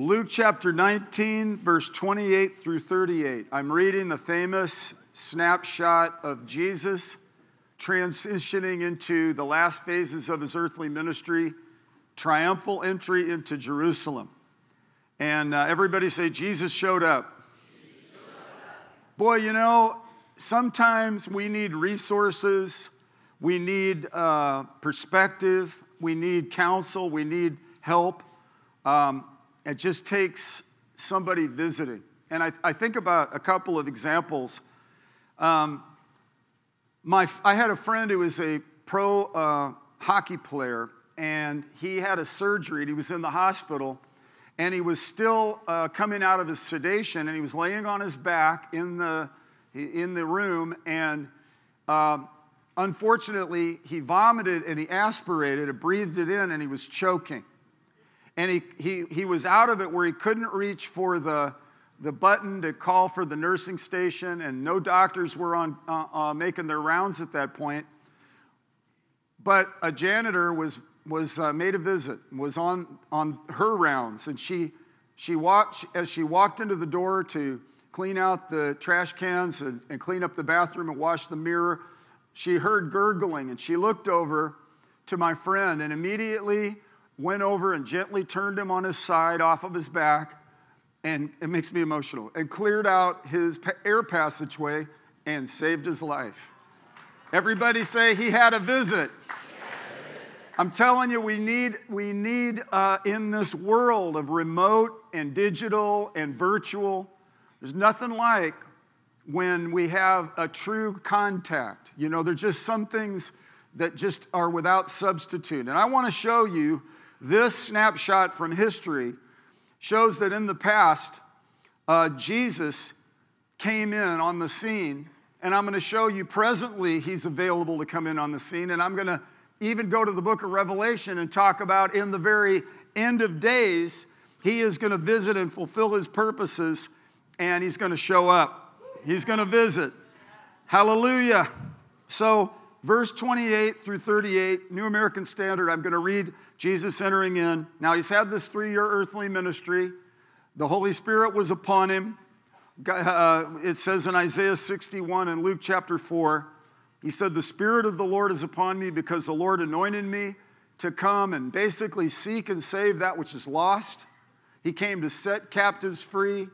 Luke chapter 19, verse 28 through 38. I'm reading the famous snapshot of Jesus transitioning into the last phases of his earthly ministry, triumphal entry into Jerusalem. And uh, everybody say, Jesus showed up. Boy, you know, sometimes we need resources, we need uh, perspective, we need counsel, we need help. Um, it just takes somebody visiting. And I, I think about a couple of examples. Um, my, I had a friend who was a pro uh, hockey player, and he had a surgery, and he was in the hospital, and he was still uh, coming out of his sedation, and he was laying on his back in the, in the room, and um, unfortunately, he vomited and he aspirated, it breathed it in, and he was choking and he, he, he was out of it where he couldn't reach for the, the button to call for the nursing station, and no doctors were on, uh, uh, making their rounds at that point. But a janitor was, was uh, made a visit, was on, on her rounds, and she, she walked, as she walked into the door to clean out the trash cans and, and clean up the bathroom and wash the mirror, she heard gurgling, and she looked over to my friend, and immediately went over and gently turned him on his side off of his back, and it makes me emotional, and cleared out his air passageway and saved his life. Everybody say he had a visit. I'm telling you, we need, we need uh, in this world of remote and digital and virtual, there's nothing like when we have a true contact. You know, there's just some things that just are without substitute. And I want to show you this snapshot from history shows that in the past, uh, Jesus came in on the scene, and I'm going to show you presently he's available to come in on the scene, and I'm going to even go to the book of Revelation and talk about in the very end of days, he is going to visit and fulfill his purposes, and he's going to show up. He's going to visit. Hallelujah. So, verse 28 through 38, New American Standard, I'm going to read Jesus entering in. Now, he's had this three year earthly ministry. The Holy Spirit was upon him. Uh, it says in Isaiah 61 and Luke chapter 4, he said, The Spirit of the Lord is upon me because the Lord anointed me to come and basically seek and save that which is lost. He came to set captives free.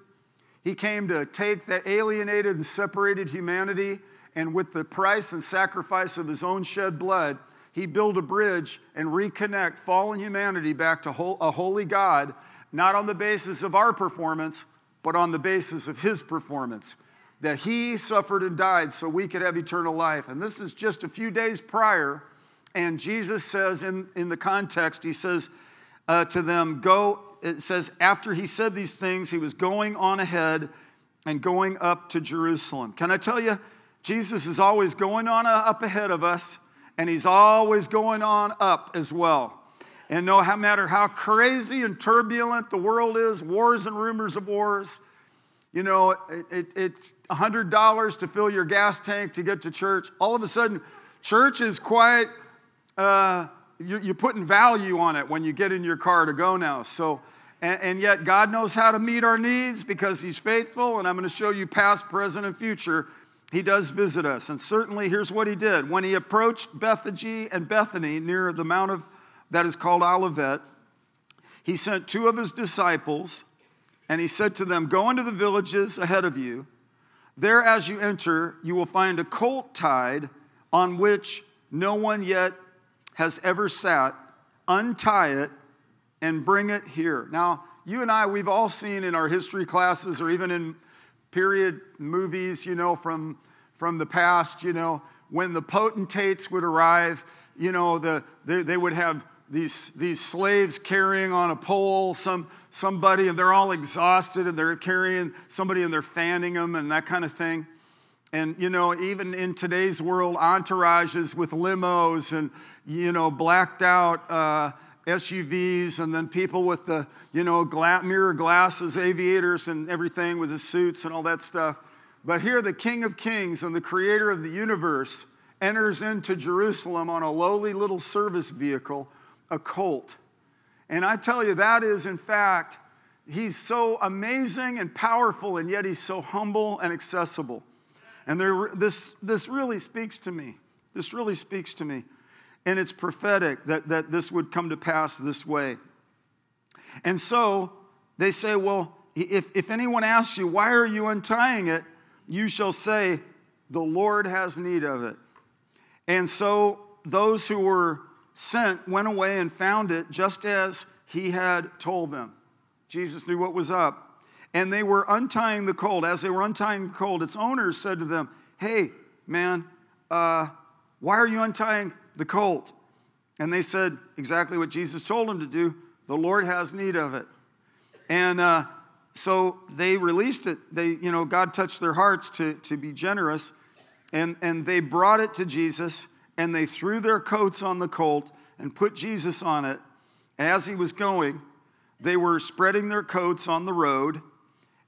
He came to take the alienated and separated humanity and with the price and sacrifice of his own shed blood, he built a bridge and reconnect fallen humanity back to a holy God, not on the basis of our performance, but on the basis of his performance. That he suffered and died so we could have eternal life. And this is just a few days prior. And Jesus says, in, in the context, he says uh, to them, Go, it says, after he said these things, he was going on ahead and going up to Jerusalem. Can I tell you, Jesus is always going on up ahead of us, and he's always going on up as well. And no matter how crazy and turbulent the world is, wars and rumors of wars, you know, it, it, it's $100 to fill your gas tank to get to church. All of a sudden, church is quite, uh, you're, you're, putting value on it when you get in your car to go now. So, and, and yet God knows how to meet our needs because He's faithful. And I'm going to show you past, present, and future he does visit us. And certainly, here's what he did. When he approached Bethphage and Bethany near the Mount of that is called Olivet, he sent two of his disciples and he said to them, Go into the villages ahead of you. There, as you enter, you will find a colt tied on which no one yet has ever sat. Untie it and bring it here. Now, you and I, we've all seen in our history classes or even in period movies, you know, from, from the past, you know, when the potentates would arrive, you know, the, they, they would have these, these slaves carrying on a pole some, somebody, and they're all exhausted, and they're carrying somebody, and they're fanning them, and that kind of thing. And, you know, even in today's world, entourages with limos and, you know, blacked out uh, SUVs and then people with the, you know, gla- mirror glasses, aviators and everything with the suits and all that stuff. But here, the King of Kings and the creator of the universe enters into Jerusalem on a lowly little service vehicle, a colt. And I tell you, that is, in fact, he's so amazing and powerful, and yet he's so humble and accessible. And there, this, this really speaks to me. This really speaks to me. And it's prophetic that, that this would come to pass this way. And so they say, well, if, if anyone asks you, why are you untying it? You shall say, the Lord has need of it. And so those who were sent went away and found it just as he had told them. Jesus knew what was up. And they were untying the colt. As they were untying the colt, its owners said to them, Hey, man, uh, why are you untying the colt? And they said exactly what Jesus told them to do. The Lord has need of it. And uh, so they released it. They, you know, God touched their hearts to, to be generous. And, and they brought it to Jesus and they threw their coats on the colt and put Jesus on it. And As he was going, they were spreading their coats on the road.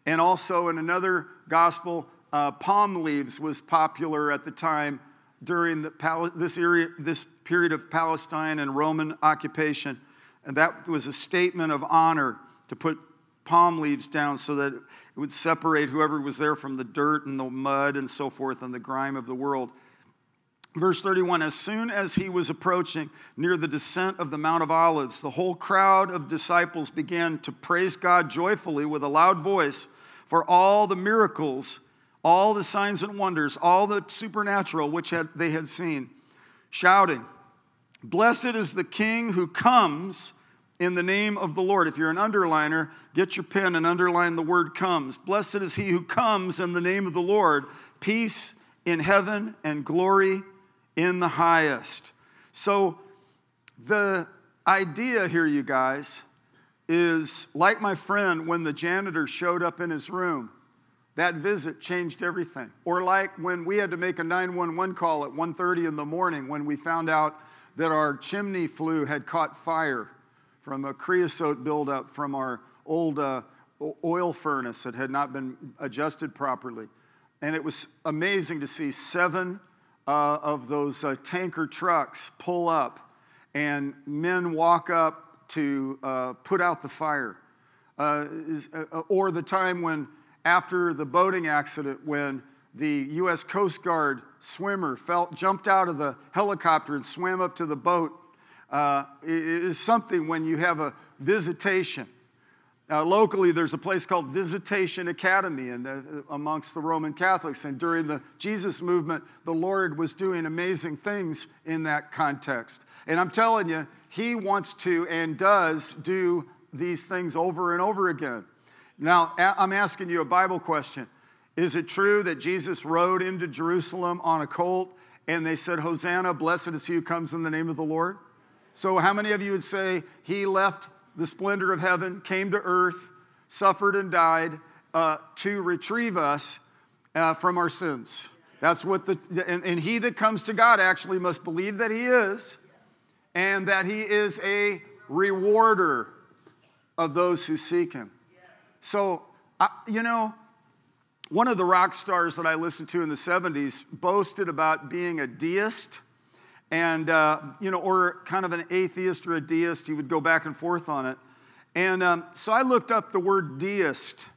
And also, in another gospel, uh, palm leaves was popular at the time during the, this, this period of Palestine and Roman occupation. And that was a statement of honor to put palm leaves down so that it would separate whoever was there from the dirt and the mud and so forth and the grime of the world. Verse 31 As soon as he was approaching near the descent of the Mount of Olives, the whole crowd of disciples began to praise God joyfully with a loud voice for all the miracles, all the signs and wonders, all the supernatural which had, they had seen, shouting, Blessed is the King who comes in the name of the Lord. If you're an underliner, get your pen and underline the word comes. Blessed is he who comes in the name of the Lord. Peace in heaven and glory in the highest. So, the idea here, you guys, is like my friend when the janitor showed up in his room. That visit changed everything. Or like when we had to make a 911 call at 1:30 in the morning when we found out that our chimney flue had caught fire from a creosote buildup from our old uh, oil furnace that had not been adjusted properly. And it was amazing to see seven uh, of those uh, tanker trucks pull up and men walk up to uh, put out the fire. Uh, uh, or the time when, after the boating accident, when the U.S. Coast Guard swimmer felt, jumped out of the helicopter and swam up to the boat is something when you have a visitation uh, locally, there's a place called Visitation Academy and amongst the Roman Catholics. And during the Jesus movement, the Lord was doing amazing things in that context. And I'm telling you, He wants to and does do these things over and over again. Now, I'm asking you a Bible question. Is it true that Jesus rode into Jerusalem on a colt and they said, Hosanna, blessed is he who comes in the name of the Lord? So, how many of you would say he left the splendor of heaven, came to earth, suffered and died uh, to retrieve us uh, from our sins. That's what the, and, and he that comes to God actually must believe that he is and that he is a rewarder of those who seek him. So, I, you know, one of the rock stars that I listened to in the 70s boasted about being a deist and uh, you know, or kind of an atheist or a deist. He would go back and forth on it. And um, so I looked up the word deist.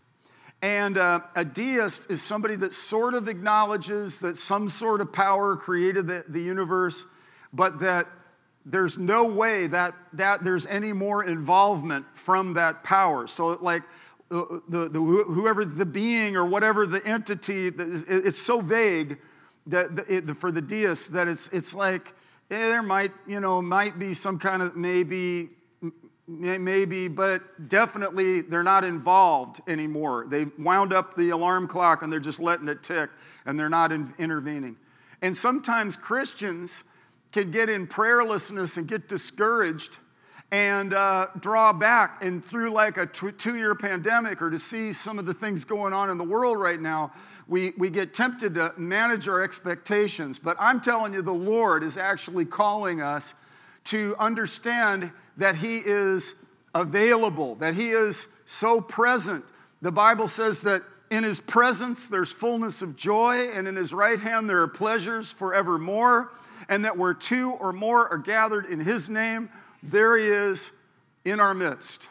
And uh, a deist is somebody that sort of acknowledges that some sort of power created the, the universe, but that there's no way that, that there's any more involvement from that power. So, like, the, the, whoever the being or whatever the entity, it's so vague that it, for the deist that it's, it's like yeah, there might, you know, might be some kind of maybe, maybe, but definitely they're not involved anymore. They wound up the alarm clock and they're just letting it tick and they're not in, intervening. And sometimes Christians can get in prayerlessness and get discouraged and uh, draw back. And through like a two year pandemic or to see some of the things going on in the world right now, we, we get tempted to manage our expectations. But I'm telling you, the Lord is actually calling us to understand that He is available, that He is so present. The Bible says that in His presence there's fullness of joy, and in His right hand there are pleasures forevermore, and that where two or more are gathered in His name, there He is in our midst.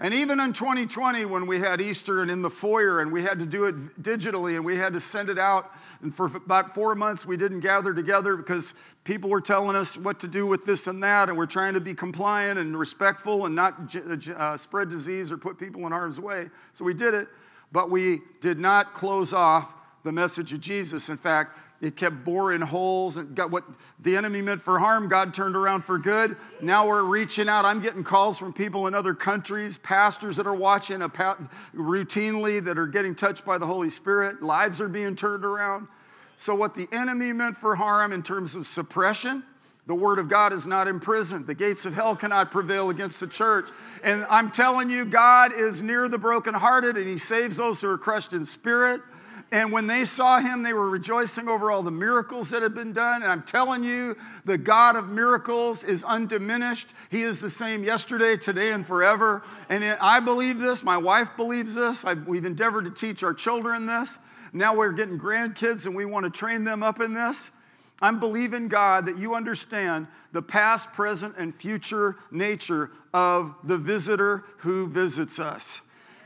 And even in 2020, when we had Easter and in the foyer, and we had to do it digitally, and we had to send it out, and for about four months, we didn't gather together because people were telling us what to do with this and that, and we're trying to be compliant and respectful and not uh, spread disease or put people in harm's way. So we did it, but we did not close off the message of Jesus. In fact, it kept boring holes and got what the enemy meant for harm, God turned around for good. Now we're reaching out. I'm getting calls from people in other countries, pastors that are watching routinely that are getting touched by the Holy Spirit. Lives are being turned around. So, what the enemy meant for harm in terms of suppression, the word of God is not imprisoned. The gates of hell cannot prevail against the church. And I'm telling you, God is near the brokenhearted and he saves those who are crushed in spirit. And when they saw him, they were rejoicing over all the miracles that had been done. And I'm telling you, the God of miracles is undiminished. He is the same yesterday, today, and forever. And I believe this. My wife believes this. I, we've endeavored to teach our children this. Now we're getting grandkids and we want to train them up in this. I'm believing God that you understand the past, present, and future nature of the visitor who visits us.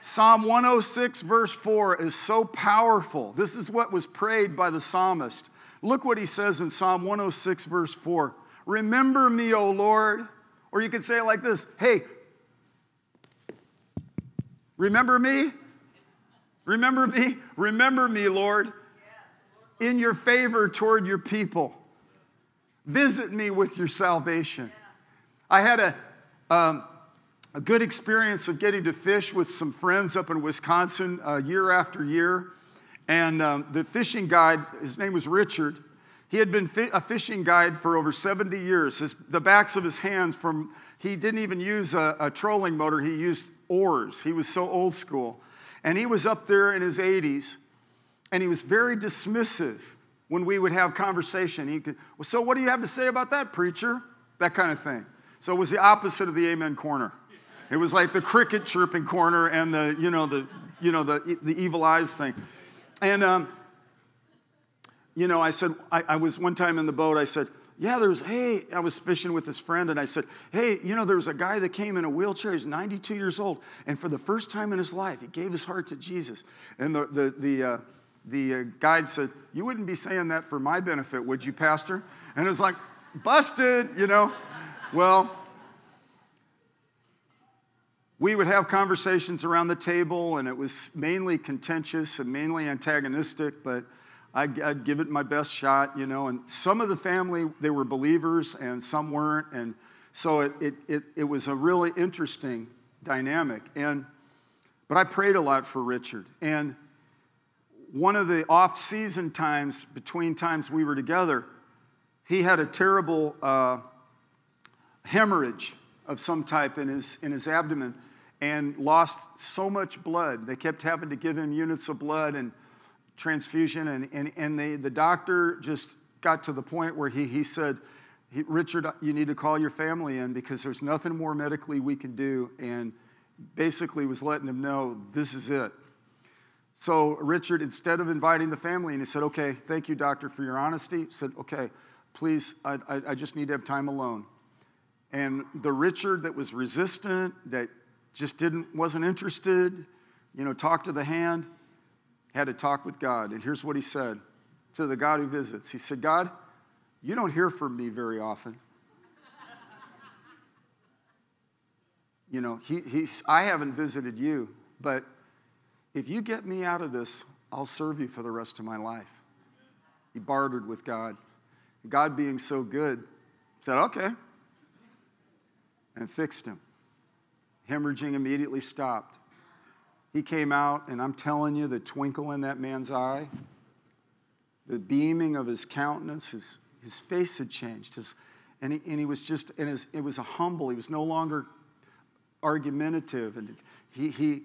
Psalm 106, verse 4 is so powerful. This is what was prayed by the psalmist. Look what he says in Psalm 106, verse 4 Remember me, O Lord. Or you could say it like this Hey, remember me? Remember me? Remember me, Lord, in your favor toward your people. Visit me with your salvation. I had a, um, a good experience of getting to fish with some friends up in Wisconsin uh, year after year. And um, the fishing guide, his name was Richard. He had been fi- a fishing guide for over 70 years. His, the backs of his hands, from he didn't even use a, a trolling motor, he used oars. He was so old school. And he was up there in his 80s, and he was very dismissive when we would have conversation. He could, well, so what do you have to say about that, preacher? That kind of thing. So it was the opposite of the amen corner. It was like the cricket chirping corner and the, you know, the, you know, the, the evil eyes thing. And, um, you know, I said, I, I was one time in the boat, I said, yeah, there's, hey, I was fishing with this friend and I said, hey, you know, there was a guy that came in a wheelchair. He's 92 years old. And for the first time in his life, he gave his heart to Jesus. And the, the, the, uh, the uh, guide said, you wouldn't be saying that for my benefit, would you, Pastor? And it was like, busted, you know. Well, we would have conversations around the table, and it was mainly contentious and mainly antagonistic, but I'd, I'd, give it my best shot, you know. And some of the family, they were believers, and some weren't. And so it, it, it, it was a really interesting dynamic. And, but I prayed a lot for Richard. And one of the off season times, between times we were together, he had a terrible uh, hemorrhage of some type in his, in his abdomen and lost so much blood. They kept having to give him units of blood and transfusion, and, and, and they, the doctor just got to the point where he, he said, Richard, you need to call your family in because there's nothing more medically we can do. And basically was letting him know this is it. So Richard, instead of inviting the family, and he said, okay, thank you, doctor, for your honesty, said, okay, please, I, I, I just need to have time alone. And the Richard that was resistant, that just didn't, wasn't interested, you know, talked to the hand, had to talk with God. And here's what he said to the God who visits He said, God, you don't hear from me very often. you know, he, he's, I haven't visited you, but if you get me out of this, I'll serve you for the rest of my life. He bartered with God. God, being so good, said, okay, and fixed him. Hemorrhaging immediately stopped. He came out, and I'm telling you, the twinkle in that man's eye, the beaming of his countenance, his, his face had changed. His, and, he, and he was just, and his, it was a humble, he was no longer argumentative. And he, he,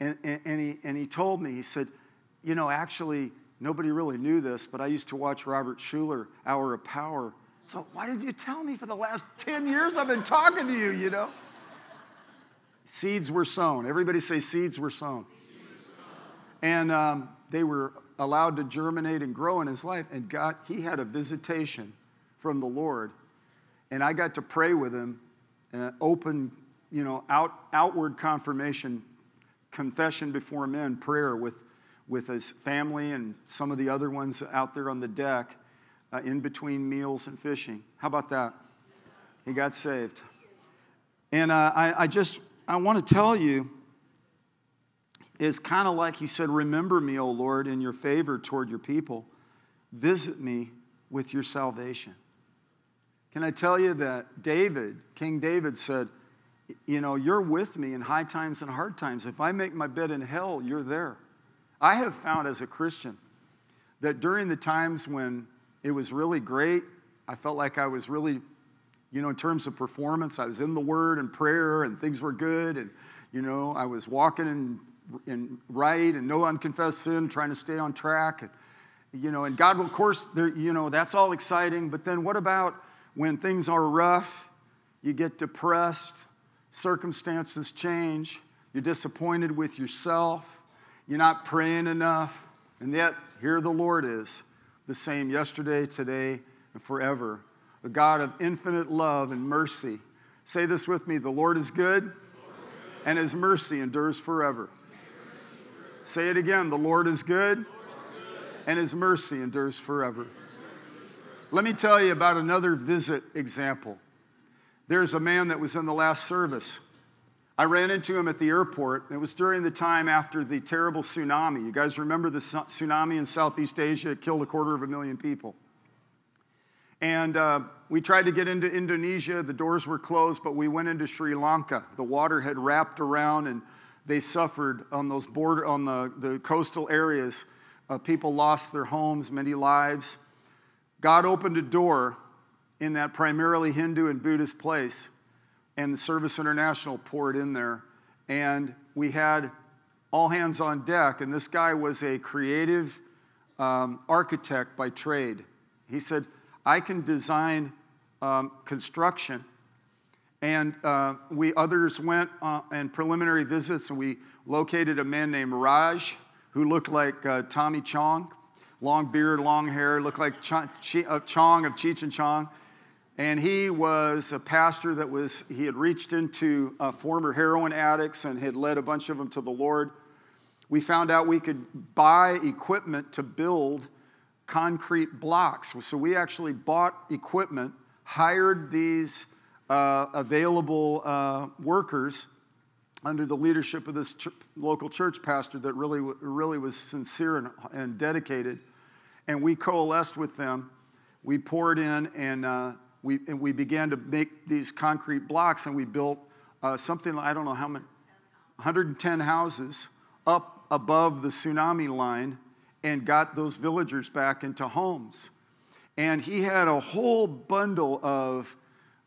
and, and, and, he, and he told me, he said, You know, actually, nobody really knew this, but I used to watch Robert Schuller, Hour of Power. So why did you tell me for the last 10 years I've been talking to you, you know? Seeds were sown. Everybody say, seeds were sown. And um, they were allowed to germinate and grow in his life. And God, he had a visitation from the Lord. And I got to pray with him, uh, open you know, out, outward confirmation, confession before men, prayer with, with his family and some of the other ones out there on the deck uh, in between meals and fishing. How about that? He got saved. And uh, I, I just, I want to tell you, is kind of like he said, Remember me, O Lord, in your favor toward your people. Visit me with your salvation. Can I tell you that David, King David said, You know, you're with me in high times and hard times. If I make my bed in hell, you're there. I have found as a Christian that during the times when it was really great, I felt like I was really, you know, in terms of performance, I was in the Word and prayer and things were good. And, you know, I was walking in, in right and no unconfessed sin, trying to stay on track. And, you know, and God, of course, there, you know, that's all exciting. But then what about when things are rough, you get depressed, circumstances change, you're disappointed with yourself, you're not praying enough, and yet here the Lord is, the same yesterday, today, and forever. The God of infinite love and mercy. Say this with me the Lord is good, and his mercy endures forever. Say it again the Lord is good, and his mercy endures forever. Let me tell you about another visit example. There's a man that was in the last service. I ran into him at the airport. It was during the time after the terrible tsunami. You guys remember the tsunami in Southeast Asia? It killed a quarter of a million people. And uh, we tried to get into Indonesia. The doors were closed, but we went into Sri Lanka. The water had wrapped around, and they suffered on those border on the, the coastal areas. Uh, people lost their homes, many lives. God opened a door in that primarily Hindu and Buddhist place, and the Service International poured in there. And we had all hands on deck, and this guy was a creative um, architect by trade. He said, I can design um, construction. And uh, we others went uh, in preliminary visits, and we located a man named Raj who looked like uh, Tommy Chong long beard, long hair, looked like Chong, uh, Chong of Cheech and Chong. And he was a pastor that was, he had reached into uh, former heroin addicts and had led a bunch of them to the Lord. We found out we could buy equipment to build concrete blocks. So we actually bought equipment, hired these uh, available uh, workers under the leadership of this ch- local church pastor that really, really was sincere and, and dedicated and we coalesced with them. We poured in and, uh, we, and we began to make these concrete blocks, and we built uh, something, I don't know how many, 110 houses up above the tsunami line and got those villagers back into homes. And he had a whole bundle of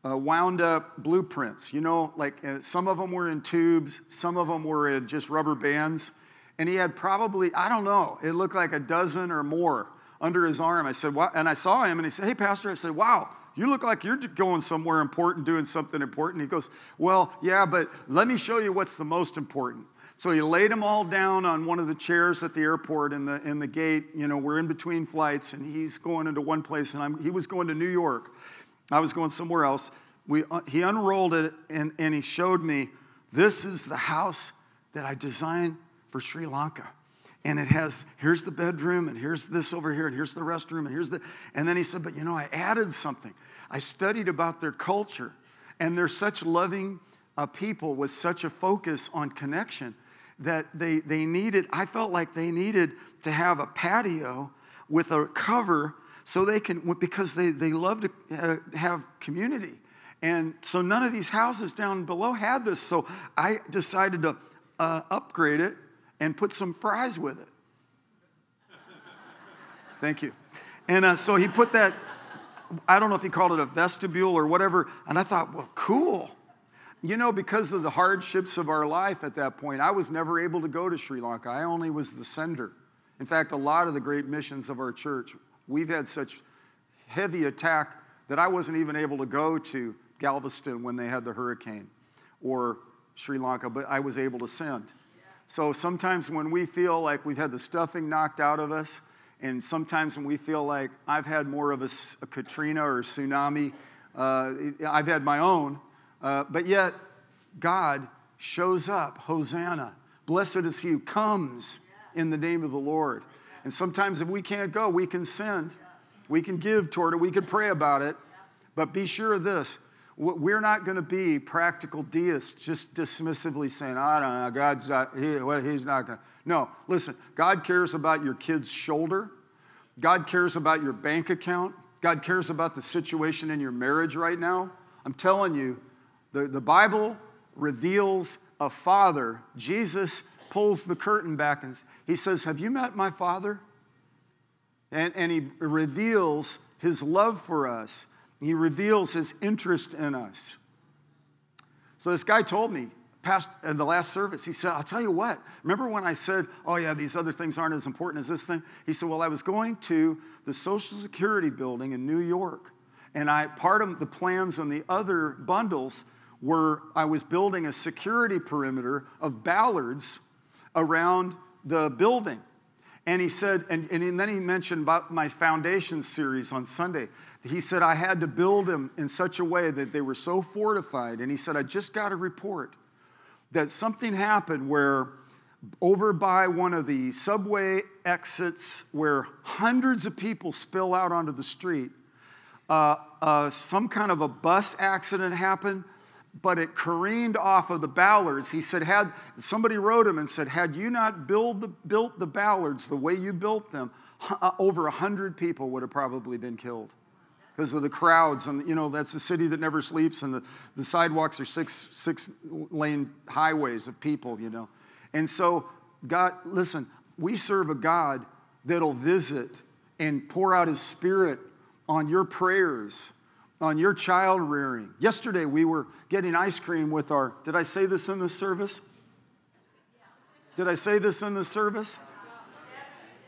uh, wound up blueprints. You know, like uh, some of them were in tubes, some of them were in just rubber bands. And he had probably, I don't know, it looked like a dozen or more under his arm. I said, And I saw him and he said, Hey, Pastor, I said, Wow, you look like you're going somewhere important, doing something important. He goes, Well, yeah, but let me show you what's the most important. So he laid them all down on one of the chairs at the airport in the, in the gate. You know, we're in between flights, and he's going into one place, and I'm, he was going to New York. I was going somewhere else. We, uh, he unrolled it, and, and he showed me this is the house that I designed for Sri Lanka and it has here's the bedroom and here's this over here and here's the restroom and here's the and then he said but you know i added something i studied about their culture and they're such loving uh, people with such a focus on connection that they they needed i felt like they needed to have a patio with a cover so they can because they they love to uh, have community and so none of these houses down below had this so i decided to uh, upgrade it and put some fries with it. Thank you. And uh, so he put that, I don't know if he called it a vestibule or whatever. And I thought, well, cool. You know, because of the hardships of our life at that point, I was never able to go to Sri Lanka. I only was the sender. In fact, a lot of the great missions of our church, we've had such heavy attack that I wasn't even able to go to Galveston when they had the hurricane or Sri Lanka, but I was able to send. So sometimes when we feel like we've had the stuffing knocked out of us, and sometimes when we feel like I've had more of a, a Katrina or a tsunami, uh, I've had my own, uh, but yet God shows up. Hosanna. Blessed is he who comes in the name of the Lord. And sometimes if we can't go, we can send. We can give toward it. We can pray about it. But be sure of this we're not going to be practical deists just dismissively saying, I don't know, God's not, he, well, he's not going to. No, listen, God cares about your kid's shoulder. God cares about your bank account. God cares about the situation in your marriage right now. I'm telling you, the, the Bible reveals a father. Jesus pulls the curtain back and he says, Have you met my father? And, and he reveals his love for us he reveals his interest in us. So this guy told me, past in the last service, he said, I'll tell you what, remember when I said, oh yeah, these other things aren't as important as this thing? He said, well, I was going to the Social Security building in New York, and I part of the plans on the other bundles were I was building a security perimeter of bollards around the building. And he said, and, and then he mentioned about my foundation series on Sunday. He said, I had to build them in such a way that they were so fortified. And he said, I just got a report that something happened where over by one of the subway exits where hundreds of people spill out onto the street, uh, uh, some kind of a bus accident happened, but it careened off of the bollards. He said, had somebody wrote him and said, had you not build the, built the bollards the way you built them, uh, over a hundred people would have probably been killed because of the crowds. And, you know, that's a city that never sleeps, and the, the sidewalks are six, six lane highways of people, you know. And so, God, listen, we serve a God that'll visit and pour out his spirit on your prayers, on your child rearing. Yesterday, we were getting ice cream with our, did I say this in the service? Did I say this in the service?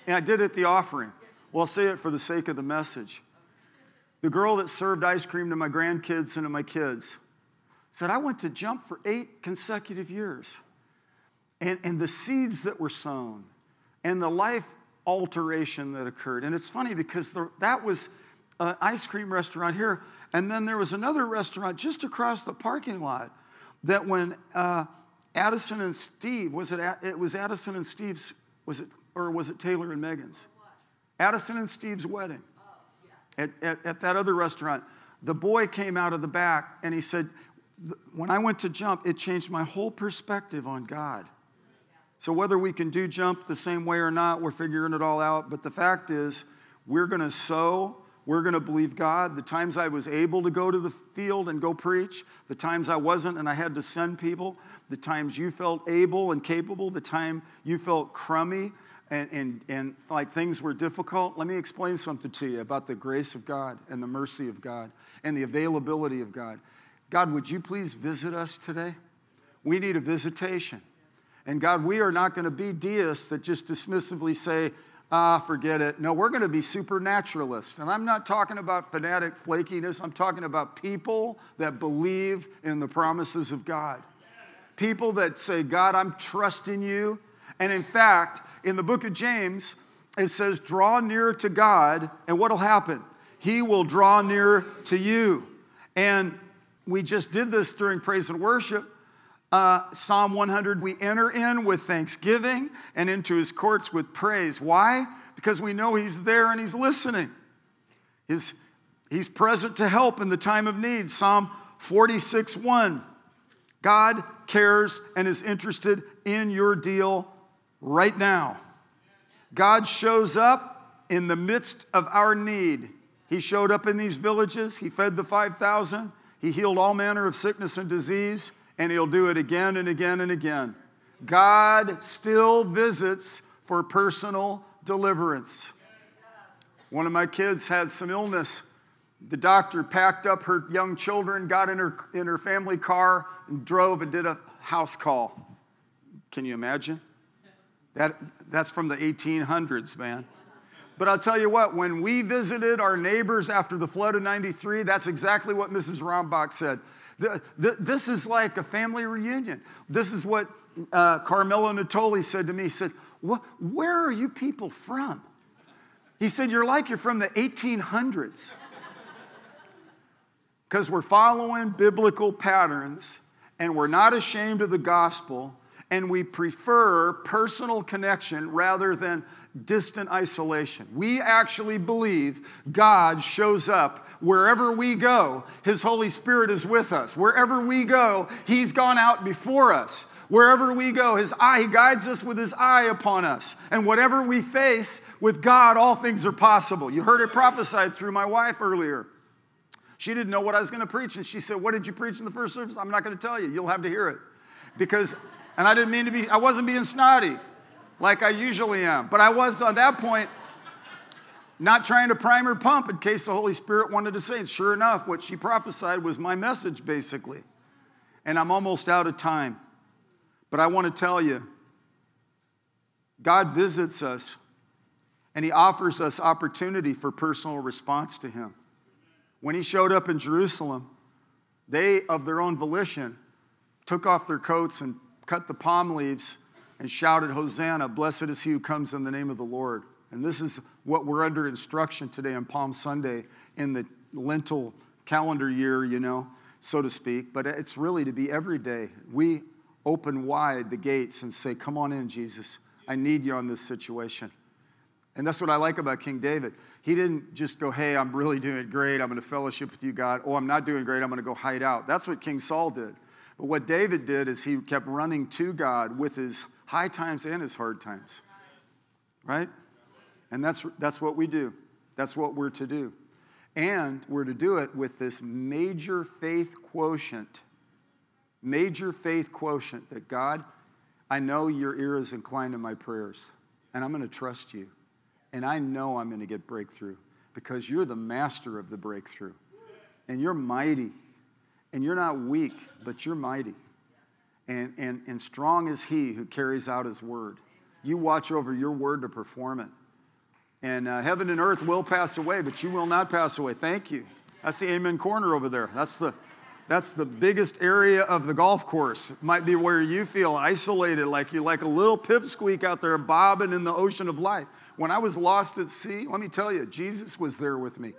And I did it at the offering. Well, I'll say it for the sake of the message. The girl that served ice cream to my grandkids and to my kids said, I went to jump for eight consecutive years. And, and the seeds that were sown and the life alteration that occurred. And it's funny because the, that was an ice cream restaurant here. And then there was another restaurant just across the parking lot that when uh, Addison and Steve, was it, it was Addison and Steve's, was it, or was it Taylor and Megan's? Addison and Steve's wedding at, at, at that other restaurant, the boy came out of the back and he said, When I went to jump, it changed my whole perspective on God. So, whether we can do jump the same way or not, we're figuring it all out. But the fact is, we're going to sow, we're going to believe God. The times I was able to go to the field and go preach, the times I wasn't and I had to send people, the times you felt able and capable, the time you felt crummy, and, and, and like things were difficult, let me explain something to you about the grace of God and the mercy of God and the availability of God. God, would you please visit us today? We need a visitation. And God, we are not going to be deists that just dismissively say, ah, forget it. No, we're going to be supernaturalists. And I'm not talking about fanatic flakiness, I'm talking about people that believe in the promises of God. People that say, God, I'm trusting you. And in fact, in the book of James, it says, Draw near to God, and what'll happen? He will draw near to you. And we just did this during praise and worship. Uh, Psalm 100, we enter in with thanksgiving and into his courts with praise. Why? Because we know he's there and he's listening. He's, he's present to help in the time of need. Psalm 46, 1. God cares and is interested in your deal right now. God shows up in the midst of our need. He showed up in these villages, He fed the 5,000, He healed all manner of sickness and disease, and He'll do it again and again and again. God still visits for personal deliverance. One of my kids had some illness. The doctor packed up her young children, got in her, in her family car, and drove and did a house call. Can you imagine? That, that's from the 1800s, man. But I'll tell you what, when we visited our neighbors after the flood of 93, that's exactly what Mrs. Rombach said. This is like a family reunion. This is what uh, Carmelo Natoli said to me. He said, Where are you people from? He said, You're like you're from the 1800s. Because we're following biblical patterns and we're not ashamed of the gospel, and we prefer personal connection rather than distant isolation. We actually believe God shows up wherever we go. His Holy Spirit is with us. Wherever we go, He's gone out before us. Wherever we go, His eye, He guides us with His eye upon us. And whatever we face with God, all things are possible. You heard it prophesied through my wife earlier. She didn't know what I was going to preach, and she said, What did you preach in the first service? I'm not going to tell you. You'll have to hear it. Because, and I didn't mean to be, I wasn't being snotty like I usually am. But I was at that point not trying to prime or pump in case the Holy Spirit wanted to say it. Sure enough, what she prophesied was my message, basically. And I'm almost out of time. But I want to tell you God visits us and He offers us opportunity for personal response to Him. When He showed up in Jerusalem, they, of their own volition, took off their coats and cut the palm leaves and shouted, Hosanna, blessed is he who comes in the name of the Lord. And this is what we're under instruction today on Palm Sunday in the Lenten calendar year, you know, so to speak. But it's really to be every day. We open wide the gates and say, Come on in, Jesus. I need you on this situation. And that's what I like about King David. He didn't just go, Hey, I'm really doing great. I'm going to fellowship with you, God. Oh, I'm not doing great. I'm going to go hide out. That's what King Saul did. But what David did is he kept running to God with his high times and his hard times. Right? And that's, that's what we do. That's what we're to do. And we're to do it with this major faith quotient. Major faith quotient that God, I know your ear is inclined to my prayers, and I'm going to trust you. And I know I'm going to get breakthrough because you're the master of the breakthrough. And you're mighty. And you're not weak, but you're mighty and, and, and strong is he who carries out his word. You watch over your word to perform it. And uh, heaven and earth will pass away, but you will not pass away. Thank you. That's the amen corner over there. That's the, that's the biggest area of the golf course. It might be where you feel isolated, like you're like a little pipsqueak out there bobbing in the ocean of life. When I was lost at sea, let me tell you, Jesus was there with me.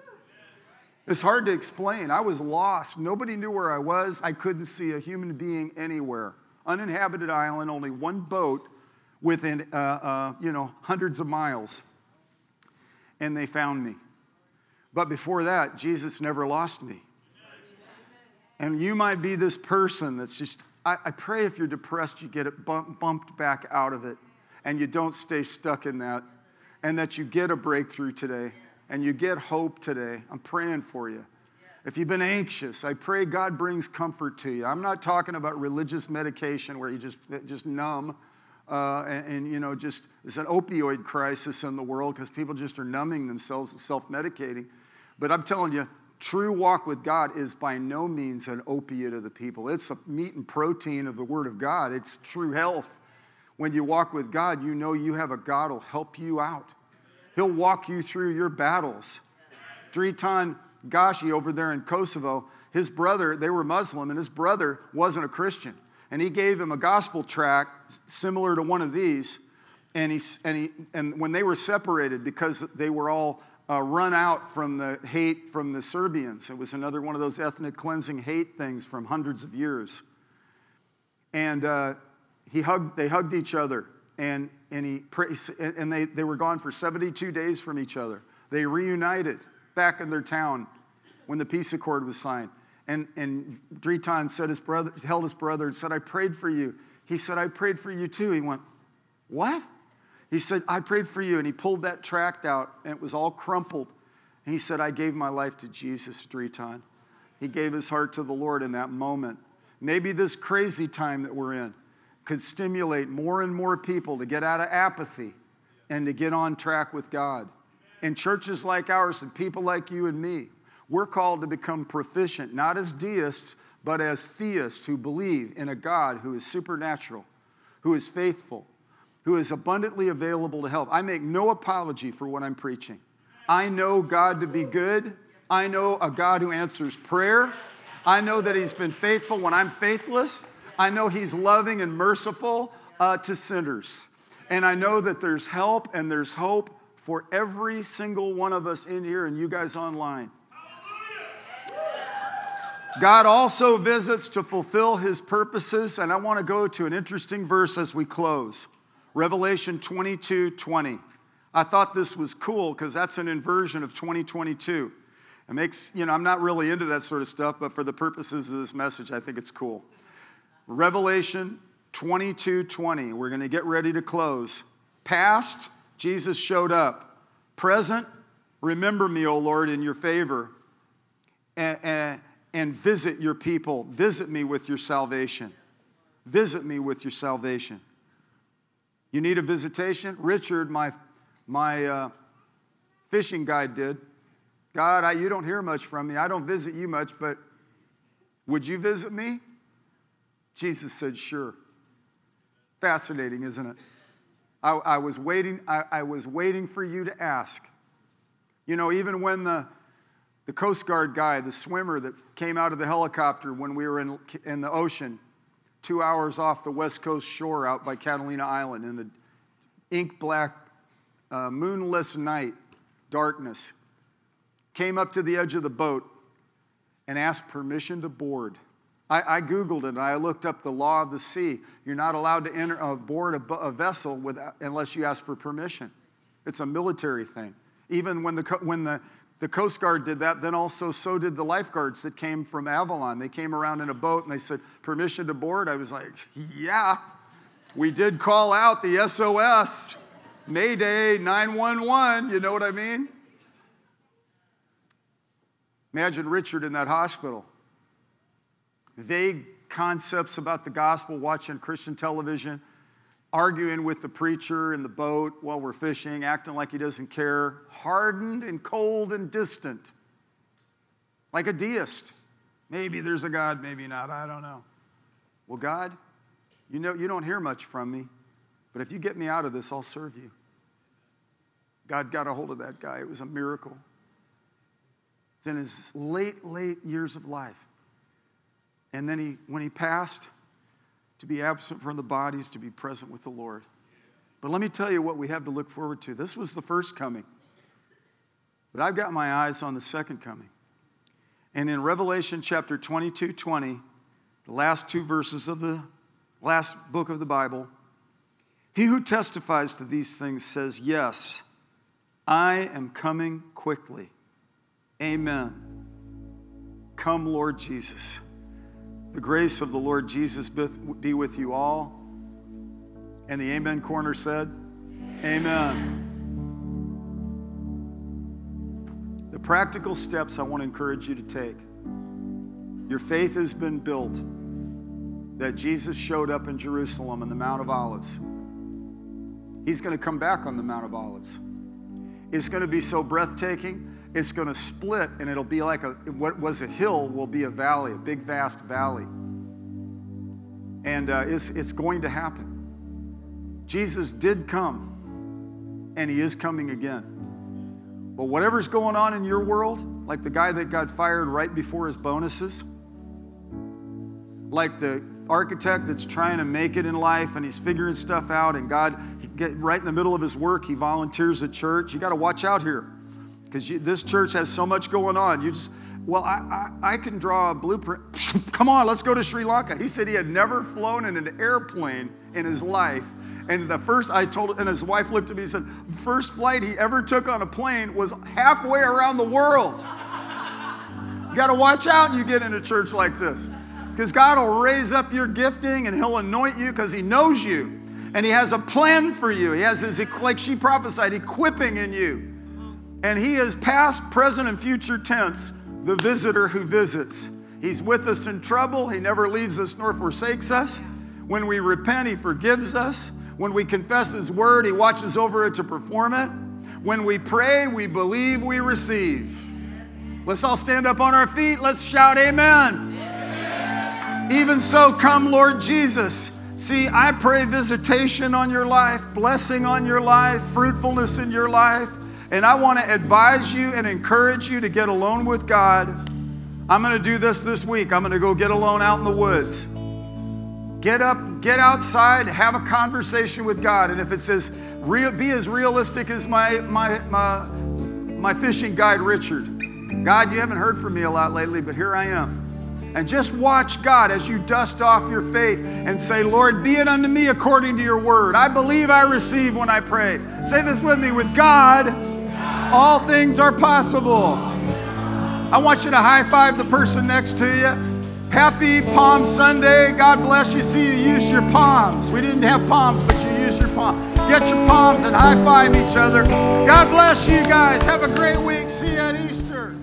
It's hard to explain. I was lost. Nobody knew where I was. I couldn't see a human being anywhere. Uninhabited island, only one boat within, uh, uh, you know, hundreds of miles. And they found me. But before that, Jesus never lost me. And you might be this person that's just, I, I pray if you're depressed, you get it bump, bumped back out of it and you don't stay stuck in that and that you get a breakthrough today and you get hope today. I'm praying for you. If you've been anxious, I pray God brings comfort to you. I'm not talking about religious medication where you just, just numb. Uh, and, and, you know, just it's an opioid crisis in the world because people just are numbing themselves and self medicating. But I'm telling you, true walk with God is by no means an opiate of the people. It's a meat and protein of the Word of God, it's true health. When you walk with God, you know you have a God who'll help you out. He'll walk you through your battles. Dritan Gashi over there in Kosovo, his brother, they were Muslim, and his brother wasn't a Christian. And he gave him a gospel tract similar to one of these. And, he, and, he, and when they were separated, because they were all uh, run out from the hate from the Serbians, it was another one of those ethnic cleansing hate things from hundreds of years. And uh, he hugged, they hugged each other and, and, he, and they, they were gone for 72 days from each other. They reunited back in their town when the peace accord was signed. And, and Dritan said his brother, held his brother and said, I prayed for you. He said, I prayed for you too. He went, What? He said, I prayed for you. And he pulled that tract out and it was all crumpled. And he said, I gave my life to Jesus, Dritan. He gave his heart to the Lord in that moment. Maybe this crazy time that we're in could stimulate more and more people to get out of apathy and to get on track with God. And churches like ours and people like you and me, we're called to become proficient, not as deists, but as theists who believe in a God who is supernatural, who is faithful, who is abundantly available to help. I make no apology for what I'm preaching. I know God to be good. I know a God who answers prayer. I know that He's been faithful when I'm faithless. I know He's loving and merciful uh, to sinners. And I know that there's help and there's hope for every single one of us in here and you guys online. God also visits to fulfill his purposes, and I want to go to an interesting verse as we close Revelation 22 20. I thought this was cool because that's an inversion of 2022. It makes, you know, I'm not really into that sort of stuff, but for the purposes of this message, I think it's cool. Revelation 22 20. We're going to get ready to close. Past, Jesus showed up. Present, remember me, O Lord, in your favor. And, and, and visit your people. Visit me with your salvation. Visit me with your salvation. You need a visitation? Richard, my, my uh, fishing guide, did. God, I, you don't hear much from me. I don't visit you much, but would you visit me? Jesus said, Sure. Fascinating, isn't it? I, I was waiting, I, I was waiting for you to ask. You know, even when the, the Coast Guard guy, the swimmer that came out of the helicopter when we were in, in the ocean, two hours off the west coast shore out by Catalina Island in the ink black, uh, moonless night, darkness, came up to the edge of the boat and asked permission to board. I, I, Googled it and I looked up the law of the sea. You're not allowed to enter board a, a vessel with, unless you ask for permission. It's a military thing. Even when the, when the, the Coast Guard did that, then also so did the lifeguards that came from Avalon. They came around in a boat and they said, permission to board? I was like, yeah. We did call out the SOS, Mayday 911, you know what I mean? Imagine Richard in that hospital. Vague concepts about the gospel, watching Christian television, arguing with the preacher in the boat while we're fishing, acting like he doesn't care, hardened and cold and distant, like a deist. Maybe there's a God, maybe not, I don't know. Well, God, you know you don't hear much from me, but if you get me out of this, I'll serve you. God got a hold of that guy. It was a miracle It's in his late, late years of life. And then he, when he passed, to be absent from the bodies, to be present with the Lord. But let me tell you what we have to look forward to. This was the first coming, but I've got my eyes on the second coming. And in Revelation chapter 22 20, the last two verses of the last book of the Bible, he who testifies to these things says, Yes, I am coming quickly. Amen. Come, Lord Jesus. The grace of the Lord Jesus be with you all. And the Amen corner said, Amen. The practical steps I want to encourage you to take. Your faith has been built that Jesus showed up in Jerusalem on the Mount of Olives. He's going to come back on the Mount of Olives. It's going to be so breathtaking it's going to split and it'll be like a what was a hill will be a valley a big vast valley. And uh, it's, it's going to happen. Jesus did come and he is coming again. But whatever's going on in your world like the guy that got fired right before his bonuses like the architect that's trying to make it in life and he's figuring stuff out and god get right in the middle of his work he volunteers at church. You got to watch out here because this church has so much going on. You just, well, I, I, I can draw a blueprint. Come on, let's go to Sri Lanka. He said he had never flown in an airplane in his life. And the first I told, and his wife looked at me and said, first flight he ever took on a plane was halfway around the world. You got to watch out when you get in a church like this. Because God will raise up your gifting and He'll anoint you because He knows you. And He has a plan for you. He has His, like she prophesied, equipping in you. And He is past, present, and future tense, the visitor who visits. He's with us in trouble. He never leaves us nor forsakes us. When we repent, He forgives us. When we confess His word, He watches over it to perform it. When we pray, we believe, we receive. Let's all stand up on our feet. Let's shout, Amen. Amen. Even so, come, Lord Jesus. See, I pray visitation on your life, blessing on your life, fruitfulness in your life. And I want to advise you and encourage you to get alone with God. I'm going to do this this week. I'm going to go get alone out in the woods. Get up, get outside, have a conversation with God. And if it says, be as realistic as my, my, my, my fishing guide, Richard. God, you haven't heard from me a lot lately, but here I am. and just watch God as you dust off your faith and say, Lord, be it unto me according to your word. I believe I receive when I pray. Say this with me with God, all things are possible. I want you to high five the person next to you. Happy Palm Sunday. God bless you. See you use your palms. We didn't have palms, but you use your palm. Get your palms and high five each other. God bless you guys. Have a great week. See you at Easter.